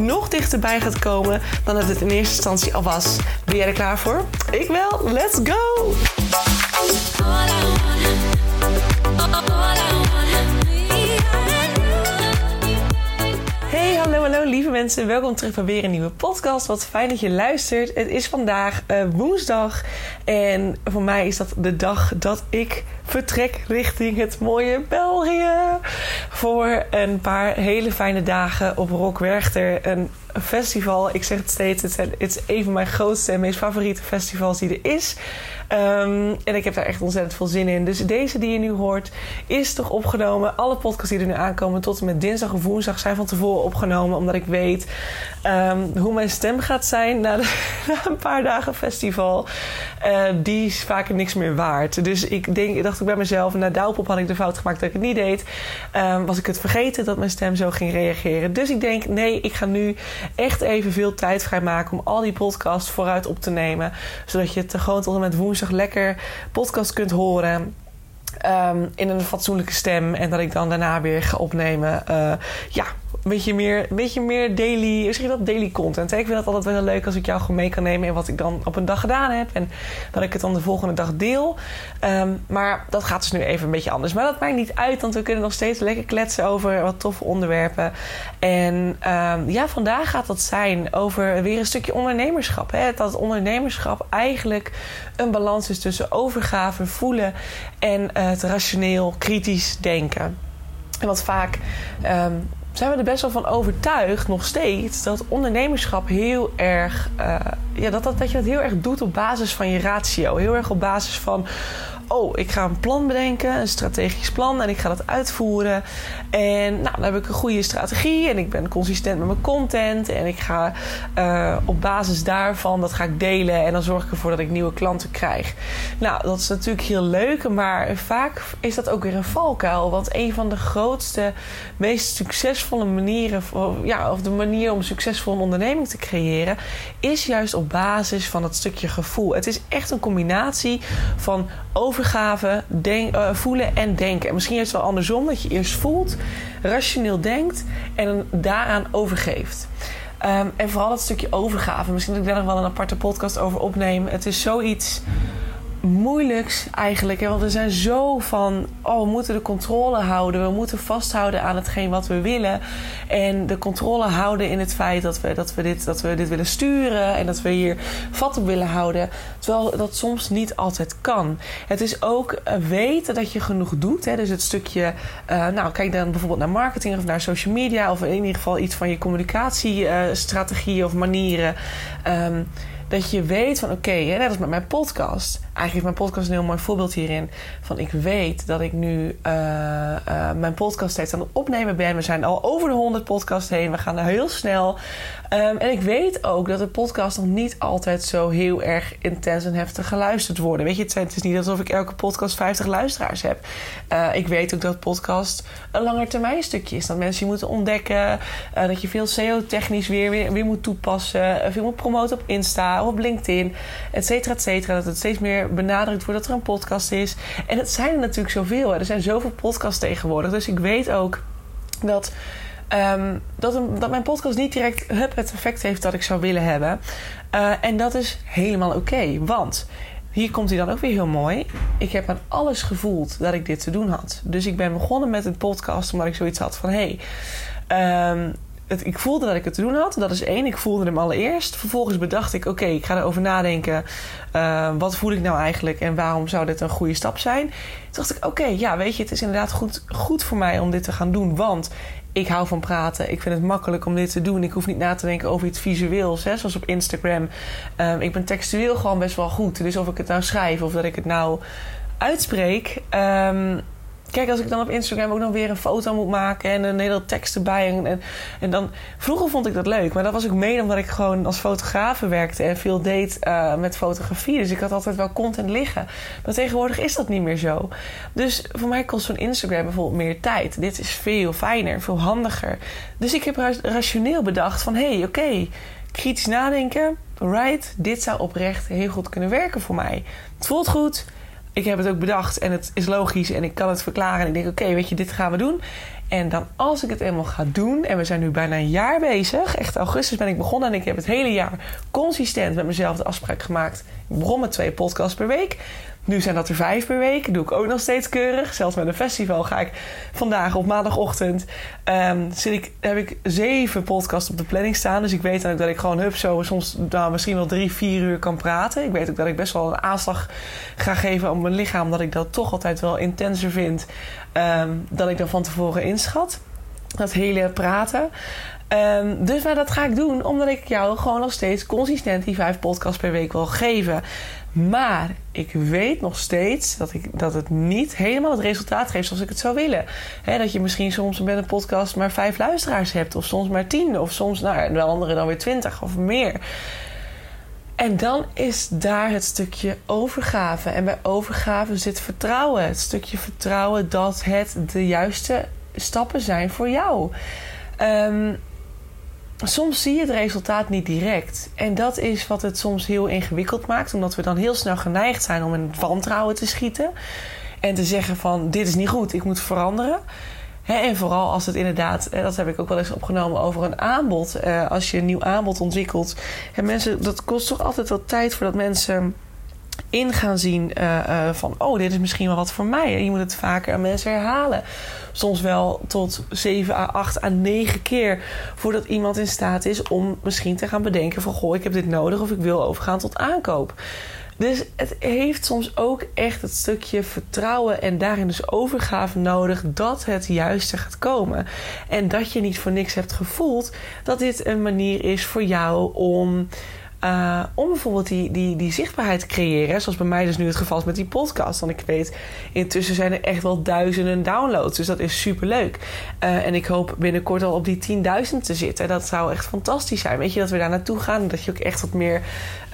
nog dichterbij gaat komen dan dat het in eerste instantie al was. Ben jij er klaar voor? Ik wel. Let's go! Mensen. Welkom terug bij weer een nieuwe podcast. Wat fijn dat je luistert. Het is vandaag uh, woensdag en voor mij is dat de dag dat ik vertrek richting het mooie België. Voor een paar hele fijne dagen op Rock Werchter. Een festival. Ik zeg het steeds, het is een van mijn grootste en meest favoriete festivals die er is. Um, en ik heb daar echt ontzettend veel zin in. Dus deze die je nu hoort is toch opgenomen. Alle podcasts die er nu aankomen tot en met dinsdag of woensdag zijn van tevoren opgenomen. Omdat ik weet um, hoe mijn stem gaat zijn na, de, na een paar dagen festival. Uh, die is vaak niks meer waard. Dus ik denk, dacht ik bij mezelf, na Douwpop had ik de fout gemaakt dat ik het niet deed. Um, was ik het vergeten dat mijn stem zo ging reageren. Dus ik denk, nee, ik ga nu echt even veel tijd vrijmaken om al die podcasts vooruit op te nemen. Zodat je het gewoon tot en met woensdag lekker podcast kunt horen. Um, in een fatsoenlijke stem. En dat ik dan daarna weer ga opnemen. Uh, ja, een beetje meer, beetje meer daily, misschien dat daily content. Ik vind het altijd wel leuk als ik jou gewoon mee kan nemen in wat ik dan op een dag gedaan heb. En dat ik het dan de volgende dag deel. Um, maar dat gaat dus nu even een beetje anders. Maar dat maakt niet uit, want we kunnen nog steeds lekker kletsen over wat toffe onderwerpen. En um, ja, vandaag gaat dat zijn over weer een stukje ondernemerschap. Hè? Dat ondernemerschap eigenlijk een balans is tussen overgave, voelen en uh, het rationeel, kritisch denken. En wat vaak um, zijn we er best wel van overtuigd, nog steeds, dat ondernemerschap heel erg. Uh, ja, dat, dat, dat je dat heel erg doet op basis van je ratio. Heel erg op basis van oh, ik ga een plan bedenken, een strategisch plan en ik ga dat uitvoeren. En nou, dan heb ik een goede strategie en ik ben consistent met mijn content en ik ga uh, op basis daarvan dat ga ik delen en dan zorg ik ervoor dat ik nieuwe klanten krijg. Nou, dat is natuurlijk heel leuk, maar vaak is dat ook weer een valkuil, want een van de grootste, meest succesvolle manieren, ja, of de manier om succesvol een onderneming te creëren, is juist op basis van het stukje gevoel. Het is echt een combinatie van overgave, uh, voelen en denken. En misschien is het wel andersom, dat je eerst voelt, rationeel denkt en daaraan overgeeft. Um, en vooral dat stukje overgave. Misschien dat ik daar nog wel een aparte podcast over opneem. Het is zoiets moeilijks eigenlijk. Hè? Want we zijn zo van, oh, we moeten de controle houden. We moeten vasthouden aan hetgeen wat we willen. En de controle houden in het feit dat we, dat we, dit, dat we dit willen sturen. En dat we hier vat op willen houden. Terwijl dat soms niet altijd kan. Het is ook weten dat je genoeg doet. Hè? Dus het stukje, uh, nou, kijk dan bijvoorbeeld naar marketing of naar social media. Of in ieder geval iets van je communicatiestrategieën of manieren. Um, dat je weet van oké, okay, net als met mijn podcast. Eigenlijk is mijn podcast een heel mooi voorbeeld hierin. Van ik weet dat ik nu uh, uh, mijn podcast steeds aan het opnemen ben. We zijn al over de 100 podcasts heen. We gaan er heel snel. Um, en ik weet ook dat de podcast nog niet altijd zo heel erg intens en heftig geluisterd worden. Weet je, het is niet alsof ik elke podcast 50 luisteraars heb. Uh, ik weet ook dat podcast een langer termijn stukje is. Dat mensen je moeten ontdekken. dat je veel SEO-technisch weer, weer, weer, moet toepassen. veel moet promoten op Insta of op LinkedIn, et cetera, et cetera. Dat het steeds meer benadrukt wordt dat er een podcast is. En het zijn er natuurlijk zoveel. Hè. Er zijn zoveel podcasts tegenwoordig. Dus ik weet ook dat, um, dat, mijn podcast niet direct hup, het effect heeft dat ik zou willen hebben. Uh, en dat is helemaal oké. Want hier komt hij dan ook weer heel mooi. Ik heb aan alles gevoeld dat ik dit te doen had. Dus ik ben begonnen met een podcast omdat ik zoiets had van... hé, hey, um, ik voelde dat ik het te doen had. Dat is één. Ik voelde hem allereerst. Vervolgens bedacht ik: oké, ik ga erover nadenken. Uh, wat voel ik nou eigenlijk en waarom zou dit een goede stap zijn? Toen dacht ik: oké, ja, weet je, het is inderdaad goed, goed voor mij om dit te gaan doen. Want ik hou van praten. Ik vind het makkelijk om dit te doen. Ik hoef niet na te denken over iets visueels, hè, zoals op Instagram. Um, ik ben textueel gewoon best wel goed. Dus of ik het nou schrijf of dat ik het nou uitspreek. Um, kijk, als ik dan op Instagram ook nog weer een foto moet maken en een hele tekst erbij. En, en, dan, vroeger vond ik dat leuk, maar dat was ook mede omdat ik gewoon als fotograaf werkte en veel deed uh, met fotografie. Dus ik had altijd wel content liggen. Maar tegenwoordig is dat niet meer zo. Dus voor mij kost zo'n Instagram bijvoorbeeld meer tijd. Dit is veel fijner, veel handiger. Dus ik heb rationeel bedacht van, hé, hey, oké, kritisch nadenken. Right, dit zou oprecht heel goed kunnen werken voor mij. Het voelt goed ik heb het ook bedacht en het is logisch en ik kan het verklaren. En ik denk, oké, weet je, dit gaan we doen. En dan als ik het eenmaal ga doen, en we zijn nu bijna een jaar bezig. Echt augustus ben ik begonnen en ik heb het hele jaar consistent met mezelf de afspraak gemaakt. Ik begon met twee podcasts per week. Nu zijn dat er vijf per week. Doe ik ook nog steeds keurig. Zelfs met een festival ga ik vandaag op maandagochtend. Zit ik, heb ik zeven podcasts op de planning staan. Dus ik weet ook dat ik gewoon hup zo soms nou, misschien wel drie, vier uur kan praten. Ik weet ook dat ik best wel een aanslag ga geven op mijn lichaam. Omdat ik dat toch altijd wel intenser vind um, dan ik dan van tevoren inschat. Dat hele praten. Um, dus dat ga ik doen omdat ik jou gewoon nog steeds consistent die vijf podcasts per week wil geven. Maar ik weet nog steeds dat, ik, dat het niet helemaal het resultaat geeft zoals ik het zou willen. dat je misschien soms met een podcast maar vijf luisteraars hebt, of soms maar tien, of soms nou, de andere dan weer twintig of meer. En dan is daar het stukje overgave. En bij overgave zit vertrouwen. Het stukje vertrouwen dat het de juiste stappen zijn voor jou. Um, soms zie je het resultaat niet direct. En dat is wat het soms heel ingewikkeld maakt, omdat we dan heel snel geneigd zijn om in wantrouwen te schieten en te zeggen van dit is niet goed, ik moet veranderen. en vooral als het inderdaad, dat heb ik ook wel eens opgenomen over een aanbod. Eh, als je een nieuw aanbod ontwikkelt. En mensen, dat kost toch altijd wat tijd voordat mensen in gaan zien uh, van... oh, dit is misschien wel wat voor mij. En je moet het vaker aan mensen herhalen. Soms wel tot 7 à 8 à 9 keer... voordat iemand in staat is om misschien te gaan bedenken van... goh, ik heb dit nodig of ik wil overgaan tot aankoop. Dus het heeft soms ook echt het stukje vertrouwen en daarin dus overgave nodig dat het juiste gaat komen. En dat je niet voor niks hebt gevoeld dat dit een manier is voor jou om uh, om bijvoorbeeld die, die, die zichtbaarheid te creëren. Zoals bij mij dus nu het geval is met die podcast. Want ik weet, intussen zijn er echt wel duizenden downloads. Dus dat is super leuk. Uh, en ik hoop binnenkort al op die 10.000 te zitten. Dat zou echt fantastisch zijn. Weet je, dat we daar naartoe gaan. Dat je ook echt wat meer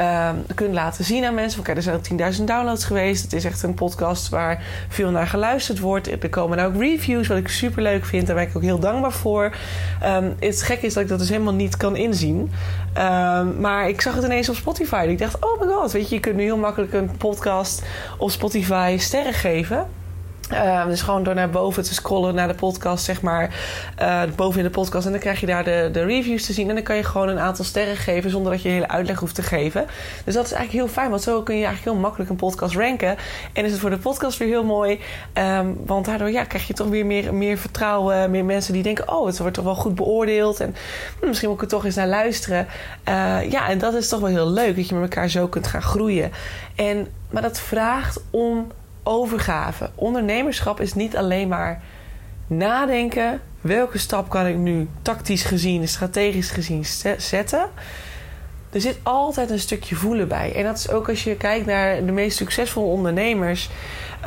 uh, kunt laten zien aan mensen. Kijk, er zijn al 10.000 downloads geweest. Het is echt een podcast waar veel naar geluisterd wordt. Er komen ook reviews, wat ik super leuk vind. Daar ben ik ook heel dankbaar voor. Um, het gek is dat ik dat dus helemaal niet kan inzien. Um, maar ik zag het ineens op Spotify. Ik dacht, oh my god, weet je, je kunt nu heel makkelijk een podcast op Spotify sterren geven. Uh, dus gewoon door naar boven te scrollen naar de podcast, zeg maar. Uh, boven in de podcast. En dan krijg je daar de, de reviews te zien. En dan kan je gewoon een aantal sterren geven zonder dat je een hele uitleg hoeft te geven. Dus dat is eigenlijk heel fijn. Want zo kun je eigenlijk heel makkelijk een podcast ranken. En is het voor de podcast weer heel mooi. Um, want daardoor ja, krijg je toch weer meer, meer vertrouwen. Meer mensen die denken: oh, het wordt toch wel goed beoordeeld. En hm, misschien moet ik er toch eens naar luisteren. Uh, ja, en dat is toch wel heel leuk dat je met elkaar zo kunt gaan groeien. En, maar dat vraagt om overgave. Ondernemerschap is niet alleen maar nadenken. Welke stap kan ik nu tactisch gezien, strategisch gezien zetten? Er zit altijd een stukje voelen bij. En dat is ook als je kijkt naar de meest succesvolle ondernemers.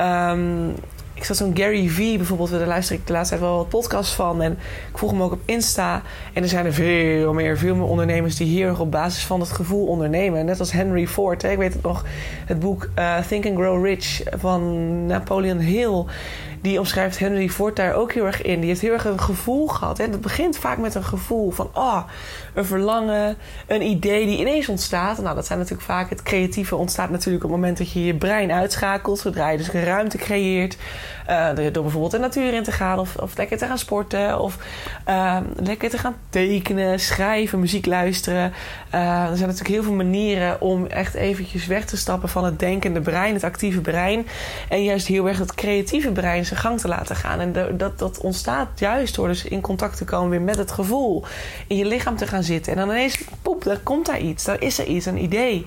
Um, ik zat zo'n Gary V bijvoorbeeld, daar luister ik de laatste tijd wel wat podcasts van. En ik volg hem ook op Insta. En er zijn er veel meer, veel meer ondernemers die hier op basis van het gevoel ondernemen. Net als Henry Ford. Ik weet het nog, het boek uh, Think and Grow Rich van Napoleon Hill die omschrijft Henry Ford daar ook heel erg in. Die heeft heel erg een gevoel gehad. Hè? Dat begint vaak met een gevoel van oh, een verlangen, een idee die ineens ontstaat. Nou, dat zijn natuurlijk vaak het creatieve ontstaat natuurlijk op het moment dat je je brein uitschakelt. Zodra je dus een ruimte creëert. Uh, door bijvoorbeeld de natuur in te gaan of, of lekker te gaan sporten of uh, lekker te gaan tekenen, schrijven, muziek luisteren. Uh, er zijn natuurlijk heel veel manieren om echt eventjes weg te stappen van het denkende brein, het actieve brein. En juist heel erg het creatieve brein zijn gang te laten gaan. En dat, dat ontstaat juist door dus in contact te komen weer met het gevoel. In je lichaam te gaan zitten. En dan ineens, poep, daar komt daar iets. Daar is er iets, een idee.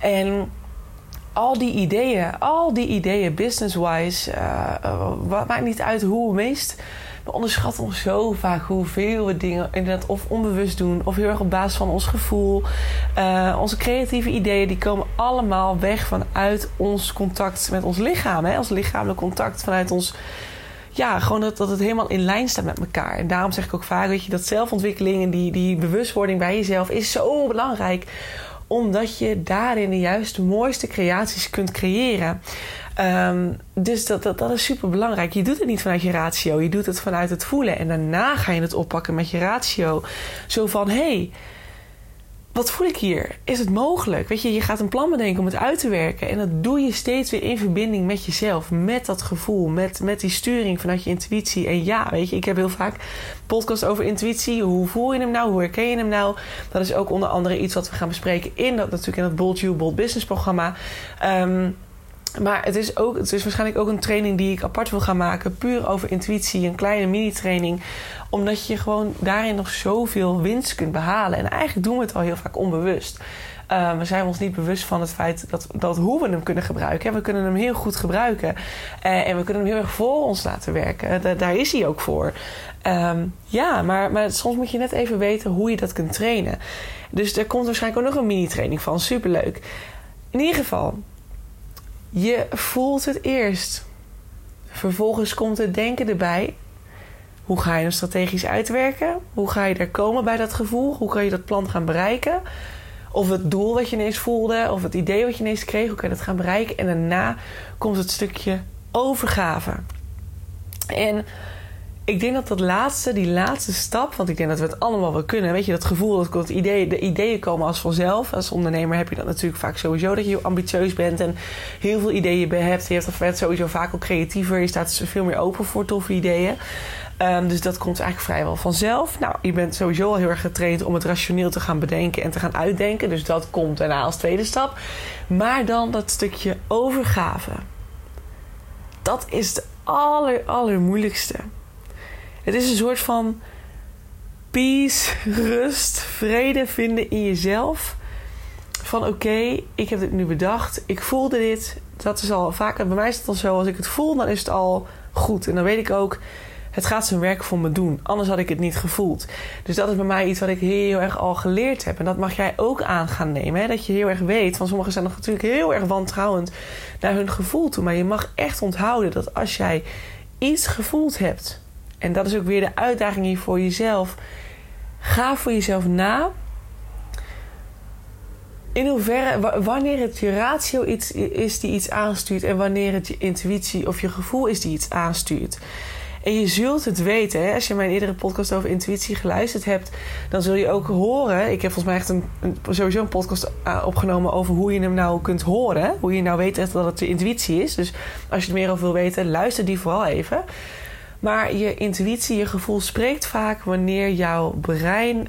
En al die ideeën, al die ideeën business-wise, uh, maakt niet uit hoe meest. We onderschatten ons zo vaak hoeveel we dingen inderdaad of onbewust doen, of heel erg op basis van ons gevoel. Uh, onze creatieve ideeën die komen allemaal weg vanuit ons contact met ons lichaam. Hè? Ons lichamelijk contact, vanuit ons ja, gewoon dat, dat het helemaal in lijn staat met elkaar. En daarom zeg ik ook vaak, weet je, dat zelfontwikkeling en die, die bewustwording bij jezelf is zo belangrijk. Omdat je daarin de juiste, mooiste creaties kunt creëren. Um, dus dat, dat, dat is super belangrijk. Je doet het niet vanuit je ratio, je doet het vanuit het voelen. En daarna ga je het oppakken met je ratio. Zo van: hé, hey, wat voel ik hier? Is het mogelijk? Weet je, je gaat een plan bedenken om het uit te werken. En dat doe je steeds weer in verbinding met jezelf. Met dat gevoel. Met, met die sturing vanuit je intuïtie. En ja, weet je, ik heb heel vaak podcast over intuïtie. Hoe voel je hem nou? Hoe herken je hem nou? Dat is ook onder andere iets wat we gaan bespreken in dat natuurlijk in het Bold You Bold Business programma. Um, maar het is, ook, het is waarschijnlijk ook een training die ik apart wil gaan maken. Puur over intuïtie. Een kleine mini-training. Omdat je gewoon daarin nog zoveel winst kunt behalen. En eigenlijk doen we het al heel vaak onbewust. Uh, we zijn ons niet bewust van het feit dat, dat hoe we hem kunnen gebruiken. We kunnen hem heel goed gebruiken. Uh, en we kunnen hem heel erg voor ons laten werken. daar is hij ook voor. Um, ja, maar, maar soms moet je net even weten hoe je dat kunt trainen. Dus er komt waarschijnlijk ook nog een mini-training van. Superleuk. In ieder geval, je voelt het eerst. Vervolgens komt het denken erbij. Hoe ga je hem strategisch uitwerken? Hoe ga je er komen bij dat gevoel? Hoe kan je dat plan gaan bereiken? Of het doel wat je ineens voelde, of het idee wat je ineens kreeg, hoe kan je dat gaan bereiken? En daarna komt het stukje overgave. En ik denk dat dat laatste, die laatste stap, want ik denk dat we het allemaal wel kunnen. Weet je, dat gevoel, dat, dat idee, de ideeën komen als vanzelf. Als ondernemer heb je dat natuurlijk vaak sowieso, dat je ambitieus bent en heel veel ideeën hebt. Je hebt sowieso vaak ook creatiever, je staat veel meer open voor toffe ideeën. Um, dus dat komt eigenlijk vrijwel vanzelf. Nou, je bent sowieso al heel erg getraind om het rationeel te gaan bedenken en te gaan uitdenken. Dus dat komt daarna als tweede stap. Maar dan dat stukje overgave. Dat is het aller, allermoeilijkste. Het is een soort van peace, rust, vrede vinden in jezelf. Van oké, ik heb dit nu bedacht, ik voelde dit. Dat is al vaak, bij mij is het al zo, als ik het voel, dan is het al goed. En dan weet ik ook, het gaat zijn werk voor me doen. Anders had ik het niet gevoeld. Dus dat is bij mij iets wat ik heel erg al geleerd heb. En dat mag jij ook aan gaan nemen. Hè? Dat je heel erg weet. Want sommigen zijn nog natuurlijk heel erg wantrouwend naar hun gevoel toe. Maar je mag echt onthouden dat als jij iets gevoeld hebt en dat is ook weer de uitdaging hier voor jezelf. Ga voor jezelf na. In hoeverre, wanneer het je ratio iets is die iets aanstuurt en wanneer het je intuïtie of je gevoel is die iets aanstuurt. En je zult het weten, hè? als je mijn eerdere podcast over intuïtie geluisterd hebt, dan zul je ook horen. Ik heb volgens mij echt een, sowieso een podcast eh, opgenomen over hoe je hem nou kunt horen. Hoe je nou weet dat het de intuïtie is. Dus als je er meer over wil weten, luister die vooral even. Maar je intuïtie, je gevoel spreekt vaak wanneer jouw brein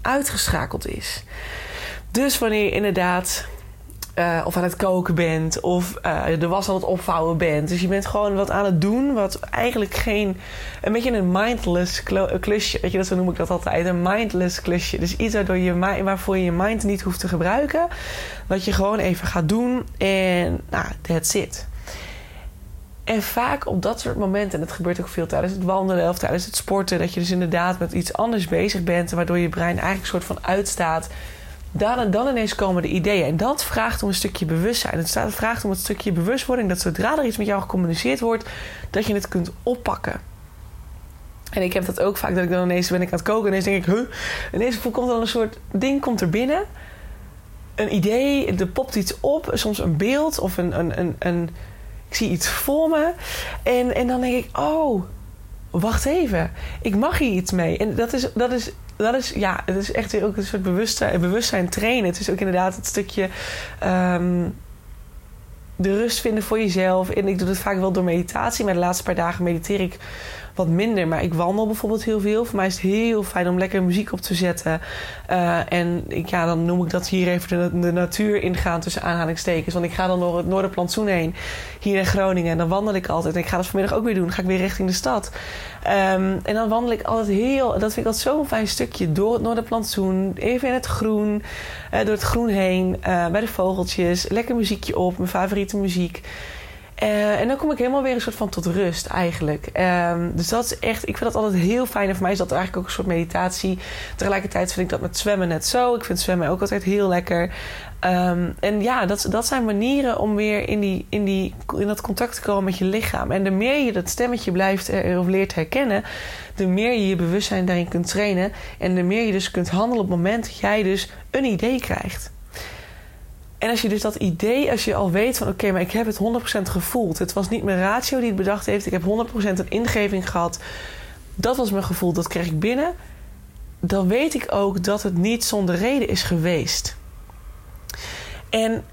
uitgeschakeld is. Dus wanneer je inderdaad uh, of aan het koken bent of uh, de was aan het opvouwen bent. Dus je bent gewoon wat aan het doen wat eigenlijk geen. Een beetje een mindless klusje. Weet je, dat zo noem ik dat altijd. Een mindless klusje. Dus iets waardoor je, waarvoor je je mind niet hoeft te gebruiken. Wat je gewoon even gaat doen en nou, that's it. En vaak op dat soort momenten, en dat gebeurt ook veel tijdens het wandelen of tijdens het sporten, dat je dus inderdaad met iets anders bezig bent, waardoor je brein eigenlijk een soort van uitstaat. Dan, dan ineens komen de ideeën. En dat vraagt om een stukje bewustzijn. Het vraagt om een stukje bewustwording dat zodra er iets met jou gecommuniceerd wordt, dat je het kunt oppakken. En ik heb dat ook vaak, dat ik dan ineens ben ik aan het koken en ineens denk ik, huh? Ineens komt dan een soort ding komt er binnen. Een idee, er popt iets op, soms een beeld of een, een, een, een ik zie iets voor me. En, en dan denk ik, oh, wacht even. Ik mag hier iets mee. En dat is, dat is, dat is ja, het is echt ook een soort bewustzijn, bewustzijn trainen. Het is ook inderdaad het stukje um, de rust vinden voor jezelf. En ik doe het vaak wel door meditatie. Maar de laatste paar dagen mediteer ik wat minder. Maar ik wandel bijvoorbeeld heel veel. Voor mij is het heel fijn om lekker muziek op te zetten. Uh, en ik, ja, dan noem ik dat hier even de, natuur ingaan tussen aanhalingstekens. Want ik ga dan door het Noorderplantsoen heen. Hier in Groningen. En dan wandel ik altijd. En ik ga dat vanmiddag ook weer doen. Ga ik weer richting de stad. Um, en dan wandel ik altijd heel... Dat vind ik altijd zo'n fijn stukje. Door het Noorderplantsoen. Even in het groen. Uh, door het groen heen. Uh, bij de vogeltjes. Lekker muziekje op. Mijn favoriete muziek. Uh, en dan kom ik helemaal weer een soort van tot rust eigenlijk. Um, dus dat is echt, ik vind dat altijd heel fijn. En voor mij is dat eigenlijk ook een soort meditatie. Tegelijkertijd vind ik dat met zwemmen net zo. Ik vind zwemmen ook altijd heel lekker. Um, en ja, dat, dat zijn manieren om weer in, die, in, die, in dat contact te komen met je lichaam. En de meer je dat stemmetje blijft of leert herkennen, de meer je je bewustzijn daarin kunt trainen. En de meer je dus kunt handelen op het moment dat jij dus een idee krijgt. En als je dus dat idee, als je al weet van oké, maar ik heb het 100% gevoeld. Het was niet mijn ratio die het bedacht heeft. Ik heb 100% een ingeving gehad. Dat was mijn gevoel, dat kreeg ik binnen. Dan weet ik ook dat het niet zonder reden is geweest. En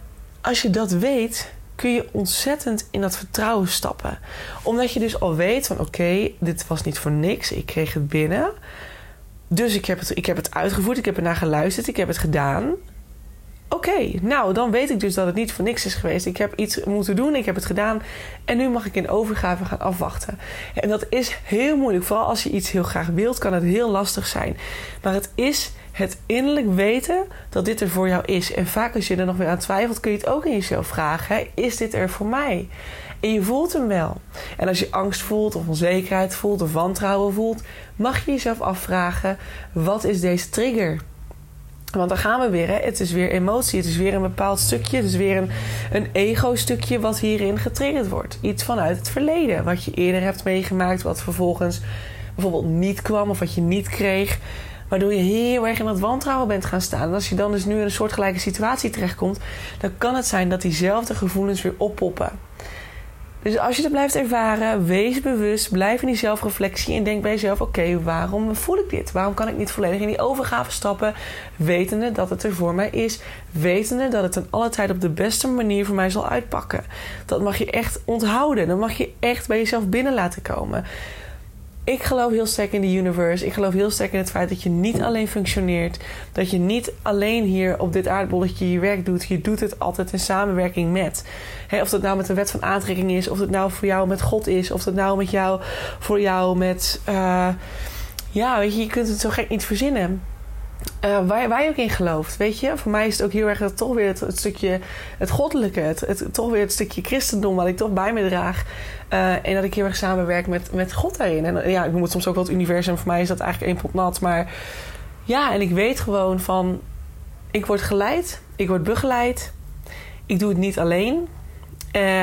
als je dat weet, kun je ontzettend in dat vertrouwen stappen. Omdat je dus al weet van oké, dit was niet voor niks. Ik kreeg het binnen. Dus ik heb het, ik heb het uitgevoerd, ik heb ernaar geluisterd, ik heb het gedaan. Oké, nou dan weet ik dus dat het niet voor niks is geweest. Ik heb iets moeten doen, ik heb het gedaan en nu mag ik in overgave gaan afwachten. En dat is heel moeilijk. Vooral als je iets heel graag wilt, kan het heel lastig zijn. Maar het is het innerlijk weten dat dit er voor jou is. En vaak als je er nog weer aan twijfelt, kun je het ook in jezelf vragen: hè? is dit er voor mij? En je voelt hem wel. En als je angst voelt, of onzekerheid voelt, of wantrouwen voelt, mag je jezelf afvragen: wat is deze trigger? Want dan gaan we weer. Hè? Het is weer emotie. Het is weer een bepaald stukje. Het is weer een, een ego-stukje wat hierin getriggerd wordt. Iets vanuit het verleden. Wat je eerder hebt meegemaakt. Wat vervolgens bijvoorbeeld niet kwam of wat je niet kreeg. Waardoor je heel erg in dat wantrouwen bent gaan staan. En als je dan dus nu in een soortgelijke situatie terechtkomt. Dan kan het zijn dat diezelfde gevoelens weer oppoppen. Dus als je het blijft ervaren, wees bewust, blijf in die zelfreflectie en denk bij jezelf: oké, waarom voel ik dit? Waarom kan ik niet volledig in die overgave stappen, wetende dat het er voor mij is, wetende dat het ten alle tijd op de beste manier voor mij zal uitpakken? Dat mag je echt onthouden. Dan mag je echt bij jezelf binnen laten komen ik geloof heel sterk in de universe. Ik geloof heel sterk in het feit dat je niet alleen functioneert. Dat je niet alleen hier op dit aardbolletje je werk doet. Je doet het altijd in samenwerking met. of het nou met de wet van aantrekking is. Of het nou voor jou met God is. Of het nou met jou, voor jou met... Uh, ja, weet je, je kunt het zo gek niet verzinnen. Uh, waar, waar je ook in gelooft, weet je. Voor mij is het ook heel erg dat toch weer het, stukje, het goddelijke, het, toch weer het stukje christendom wat ik toch bij me draag. Uh, en dat ik heel erg samenwerk met, met God daarin. En uh, ja, ik het soms ook wel het universum. Voor mij is dat eigenlijk één pot nat. Maar ja, en ik weet gewoon van, ik word geleid, ik word begeleid. Ik doe het niet alleen.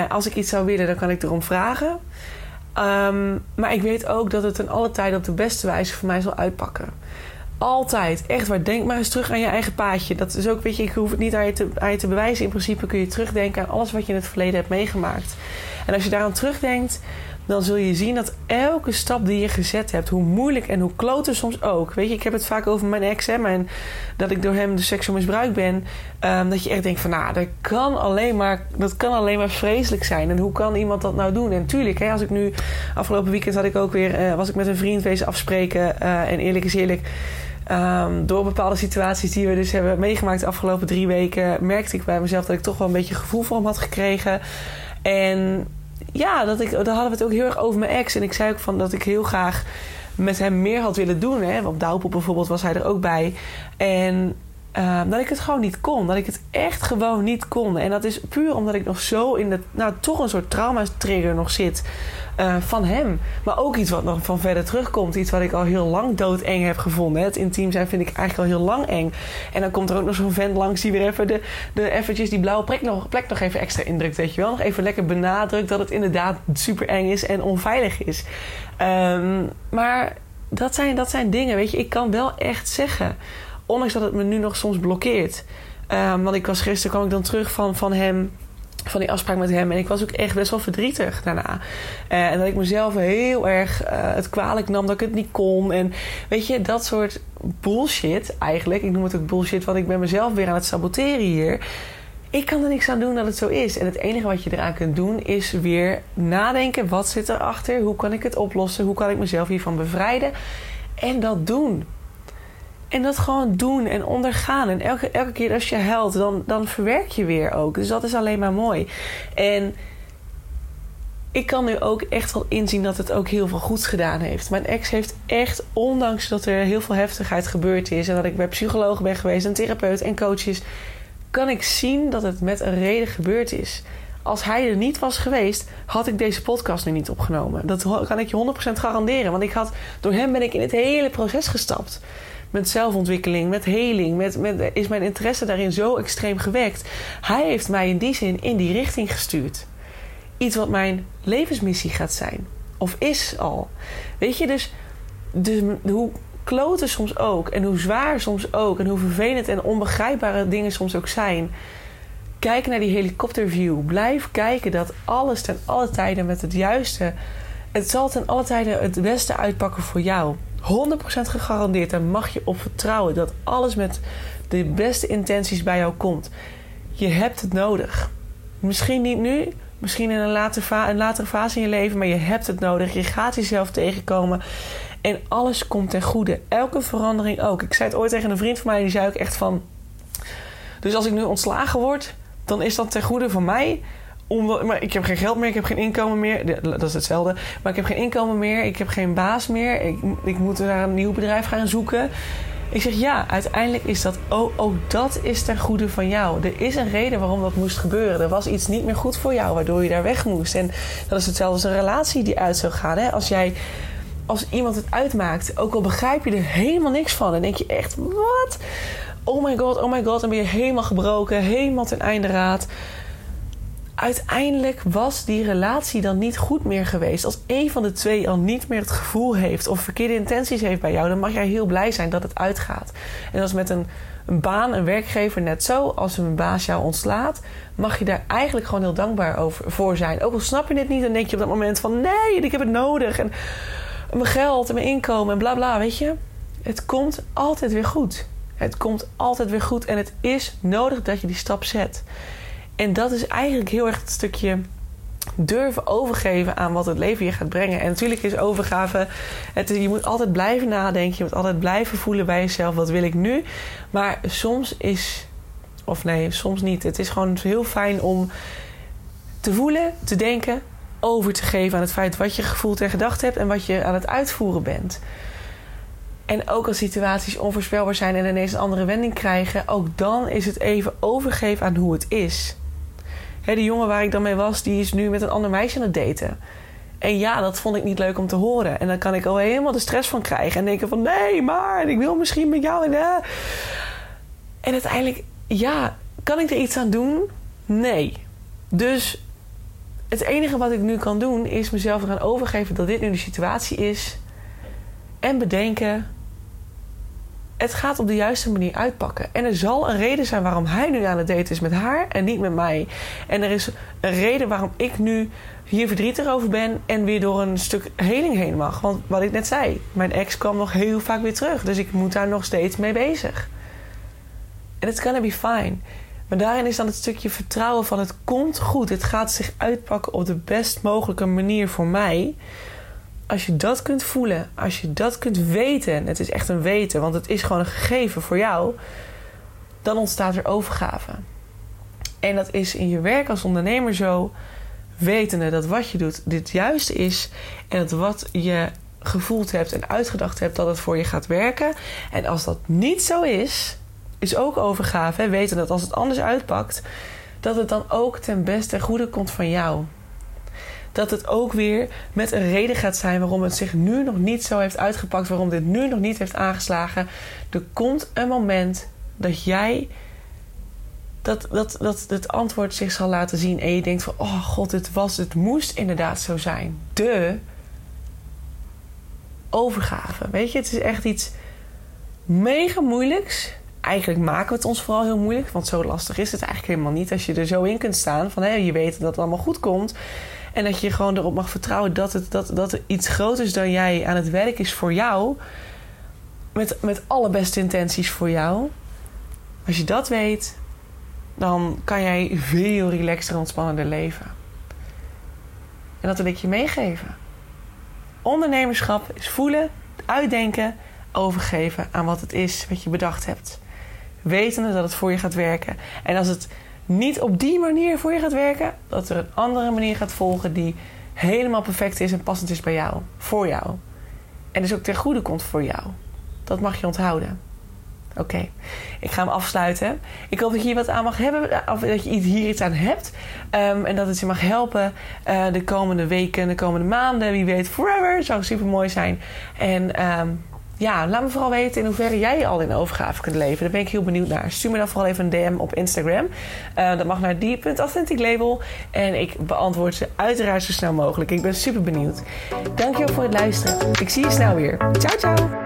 als ik iets zou willen, dan kan ik erom vragen. Um, maar ik weet ook dat het in alle tijden op de beste wijze voor mij zal uitpakken. Altijd. Echt waar. Denk maar eens terug aan je eigen paadje. Dat is ook, weet je, ik hoef het niet aan je, te, aan je te bewijzen. In principe kun je terugdenken aan alles wat je in het verleden hebt meegemaakt. En als je daaraan terugdenkt, dan zul je zien dat elke stap die je gezet hebt, hoe moeilijk en hoe kloten soms ook. Weet je, ik heb het vaak over mijn ex, hè, mijn, dat ik door hem de seksueel misbruikt ben. Um, dat je echt denkt van, nou, dat kan, alleen maar, dat kan alleen maar vreselijk zijn. En hoe kan iemand dat nou doen? En tuurlijk, hè, als ik nu, afgelopen weekend had ik ook weer, uh, was ik met een vriend wezen afspreken. Uh, en eerlijk is eerlijk Um, door bepaalde situaties die we dus hebben meegemaakt de afgelopen drie weken, merkte ik bij mezelf dat ik toch wel een beetje gevoel voor hem had gekregen. En ja, dat ik, daar hadden we het ook heel erg over mijn ex. En ik zei ook van dat ik heel graag met hem meer had willen doen. Hè. Op Douwpop bijvoorbeeld was hij er ook bij. En uh, dat ik het gewoon niet kon. Dat ik het echt gewoon niet kon. En dat is puur omdat ik nog zo in de, nou toch een soort trauma-trigger nog zit uh, van hem. Maar ook iets wat nog van verder terugkomt. Iets wat ik al heel lang doodeng heb gevonden. Het intiem zijn vind ik eigenlijk al heel lang eng. En dan komt er ook nog zo'n vent langs die weer even de, de eventjes die blauwe plek nog, plek nog even extra indrukt. Weet je wel? Nog even lekker benadrukt dat het inderdaad super eng is en onveilig is. Um, maar dat zijn, dat zijn dingen, weet je. Ik kan wel echt zeggen Ondanks dat het me nu nog soms blokkeert. Um, want ik was gisteren kwam ik dan terug van, van hem van die afspraak met hem. En ik was ook echt best wel verdrietig daarna. Uh, en dat ik mezelf heel erg uh, het kwalijk nam dat ik het niet kon. En weet je, dat soort bullshit eigenlijk. Ik noem het ook bullshit, want ik ben mezelf weer aan het saboteren hier. Ik kan er niks aan doen dat het zo is. En het enige wat je eraan kunt doen is weer nadenken. Wat zit erachter? Hoe kan ik het oplossen? Hoe kan ik mezelf hiervan bevrijden? En dat doen. En dat gewoon doen en ondergaan. En elke, elke keer als je huilt, dan, dan verwerk je weer ook. Dus dat is alleen maar mooi. En ik kan nu ook echt wel inzien dat het ook heel veel goeds gedaan heeft. Mijn ex heeft echt, ondanks dat er heel veel heftigheid gebeurd is... en dat ik bij psychologen ben geweest en therapeut en coaches... kan ik zien dat het met een reden gebeurd is. als hij er niet was geweest, had ik deze podcast nu niet opgenomen. Dat kan ik je 100% garanderen. Want ik had, door hem ben ik in het hele proces gestapt. Met zelfontwikkeling, met heling, met, met, is mijn interesse daarin zo extreem gewekt. Hij heeft mij in die zin in die richting gestuurd. Iets wat mijn levensmissie gaat zijn. Of is al. Weet je, dus, dus hoe kloten soms ook. En hoe zwaar soms ook. En hoe vervelend en onbegrijpbare dingen soms ook zijn. Kijk naar die helikopterview. Blijf kijken dat alles ten alle tijden met het juiste. Het zal ten alle tijden het beste uitpakken voor jou. 100% gegarandeerd. Daar mag je op vertrouwen dat alles met de beste intenties bij jou komt. Je hebt het nodig. Misschien niet nu, misschien in een, later latere fase in je leven, maar je hebt het nodig. Je gaat jezelf tegenkomen. En alles komt ten goede. Elke verandering ook. Ik zei het ooit tegen een vriend van mij, die zei ook echt van. Dus als ik nu ontslagen word, dan is dat ten goede van mij. Maar ik heb geen geld meer, ik heb geen inkomen meer. Dat is hetzelfde. Maar ik heb geen inkomen meer, ik heb geen baas meer. Ik, ik moet naar een nieuw bedrijf gaan zoeken. Ik zeg ja, uiteindelijk is dat ook, ook dat is ten goede van jou. Er is een reden waarom dat moest gebeuren. Er was iets niet meer goed voor jou, waardoor je daar weg moest. En dat is hetzelfde als een relatie die uit zou gaan. Hè? Als jij als iemand het uitmaakt, ook al begrijp je er helemaal niks van, dan denk je echt: wat? Oh my god, oh my god, dan ben je helemaal gebroken, helemaal ten einde raad. Uiteindelijk was die relatie dan niet goed meer geweest. Als een van de twee al niet meer het gevoel heeft of verkeerde intenties heeft bij jou, dan mag jij heel blij zijn dat het uitgaat. En als met een, een baan, een werkgever net zo, als een baas jou ontslaat, mag je daar eigenlijk gewoon heel dankbaar over, voor zijn. Ook al snap je het niet, dan denk je op dat moment van nee, ik heb het nodig. En mijn geld en mijn inkomen en bla bla, weet je. Het komt altijd weer goed. Het komt altijd weer goed en het is nodig dat je die stap zet. En dat is eigenlijk heel erg het stukje durven overgeven aan wat het leven je gaat brengen. En natuurlijk is overgave, het, je moet altijd blijven nadenken, je moet altijd blijven voelen bij jezelf, wat wil ik nu? Maar soms is, of nee, soms niet. Het is gewoon heel fijn om te voelen, te denken, over te geven aan het feit wat je gevoeld en gedacht hebt en wat je aan het uitvoeren bent. En ook als situaties onvoorspelbaar zijn en ineens een andere wending krijgen, ook dan is het even overgeven aan hoe het is. Die jongen waar ik dan mee was, die is nu met een ander meisje aan het daten. En ja, dat vond ik niet leuk om te horen. En dan kan ik al helemaal de stress van krijgen. En denken van, nee, maar ik wil misschien met jou. En, en uiteindelijk, ja, kan ik er iets aan doen? Nee. Dus het enige wat ik nu kan doen is mezelf eraan overgeven dat dit nu de situatie is. En bedenken, het gaat op de juiste manier uitpakken. En er zal een reden zijn waarom hij nu aan het daten is met haar en niet met mij. En er is een reden waarom ik nu hier verdrietig over ben en weer door een stuk heling heen mag. Want wat ik net zei, mijn ex kwam nog heel vaak weer terug. Dus ik moet daar nog steeds mee bezig. En it's gonna be fine. Maar daarin is dan het stukje vertrouwen van het komt goed. Het gaat zich uitpakken op de best mogelijke manier voor mij. Als je dat kunt voelen, als je dat kunt weten, het is echt een weten, want het is gewoon een gegeven voor jou, dan ontstaat er overgave. En dat is in je werk als ondernemer zo, wetende dat wat je doet dit juiste is en dat wat je gevoeld hebt en uitgedacht hebt dat het voor je gaat werken. En als dat niet zo is, is ook overgave. Weten dat als het anders uitpakt, dat het dan ook ten beste goede komt van jou. Dat het ook weer met een reden gaat zijn waarom het zich nu nog niet zo heeft uitgepakt, waarom dit nu nog niet heeft aangeslagen. Er komt een moment dat jij dat, dat, dat het antwoord zich zal laten zien en je denkt van, oh god, het was, het moest inderdaad zo zijn. De overgave. Weet je, het is echt iets mega moeilijks eigenlijk maken we het ons vooral heel moeilijk. Want zo lastig is het eigenlijk helemaal niet. Als je er zo in kunt staan van hé, je weet dat het allemaal goed komt. En dat je gewoon erop mag vertrouwen dat, het, dat, dat er iets groters dan jij aan het werk is voor jou. Met, met alle beste intenties voor jou. Als je dat weet, dan kan jij veel relaxter en ontspannender leven. En dat wil ik je meegeven. Ondernemerschap is voelen, uitdenken, overgeven aan wat het is wat je bedacht hebt wetende dat het voor je gaat werken. En als het niet op die manier voor je gaat werken, dat er een andere manier gaat volgen die helemaal perfect is en passend is bij jou, voor jou. En dus ook ten goede komt voor jou. Dat mag je onthouden. Oké, ik ga hem afsluiten. Ik hoop dat je hier wat aan mag hebben, of dat je hier iets aan hebt. Ehm, en dat het je mag helpen uh, de komende weken, de komende maanden. Wie weet, forever. Zou super mooi zijn. En um, ja, laat me vooral weten in hoeverre jij al in overgave kunt leven. Daar ben ik heel benieuwd naar. Stuur me dan vooral even een DM op Instagram. Uh, dat mag naar die.authenticlabel. En ik beantwoord ze uiteraard zo snel mogelijk. Ik ben super benieuwd. Dankjewel voor het luisteren. Ik zie je snel weer. Ciao, ciao.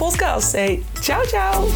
podcast. Say ciao, ciao.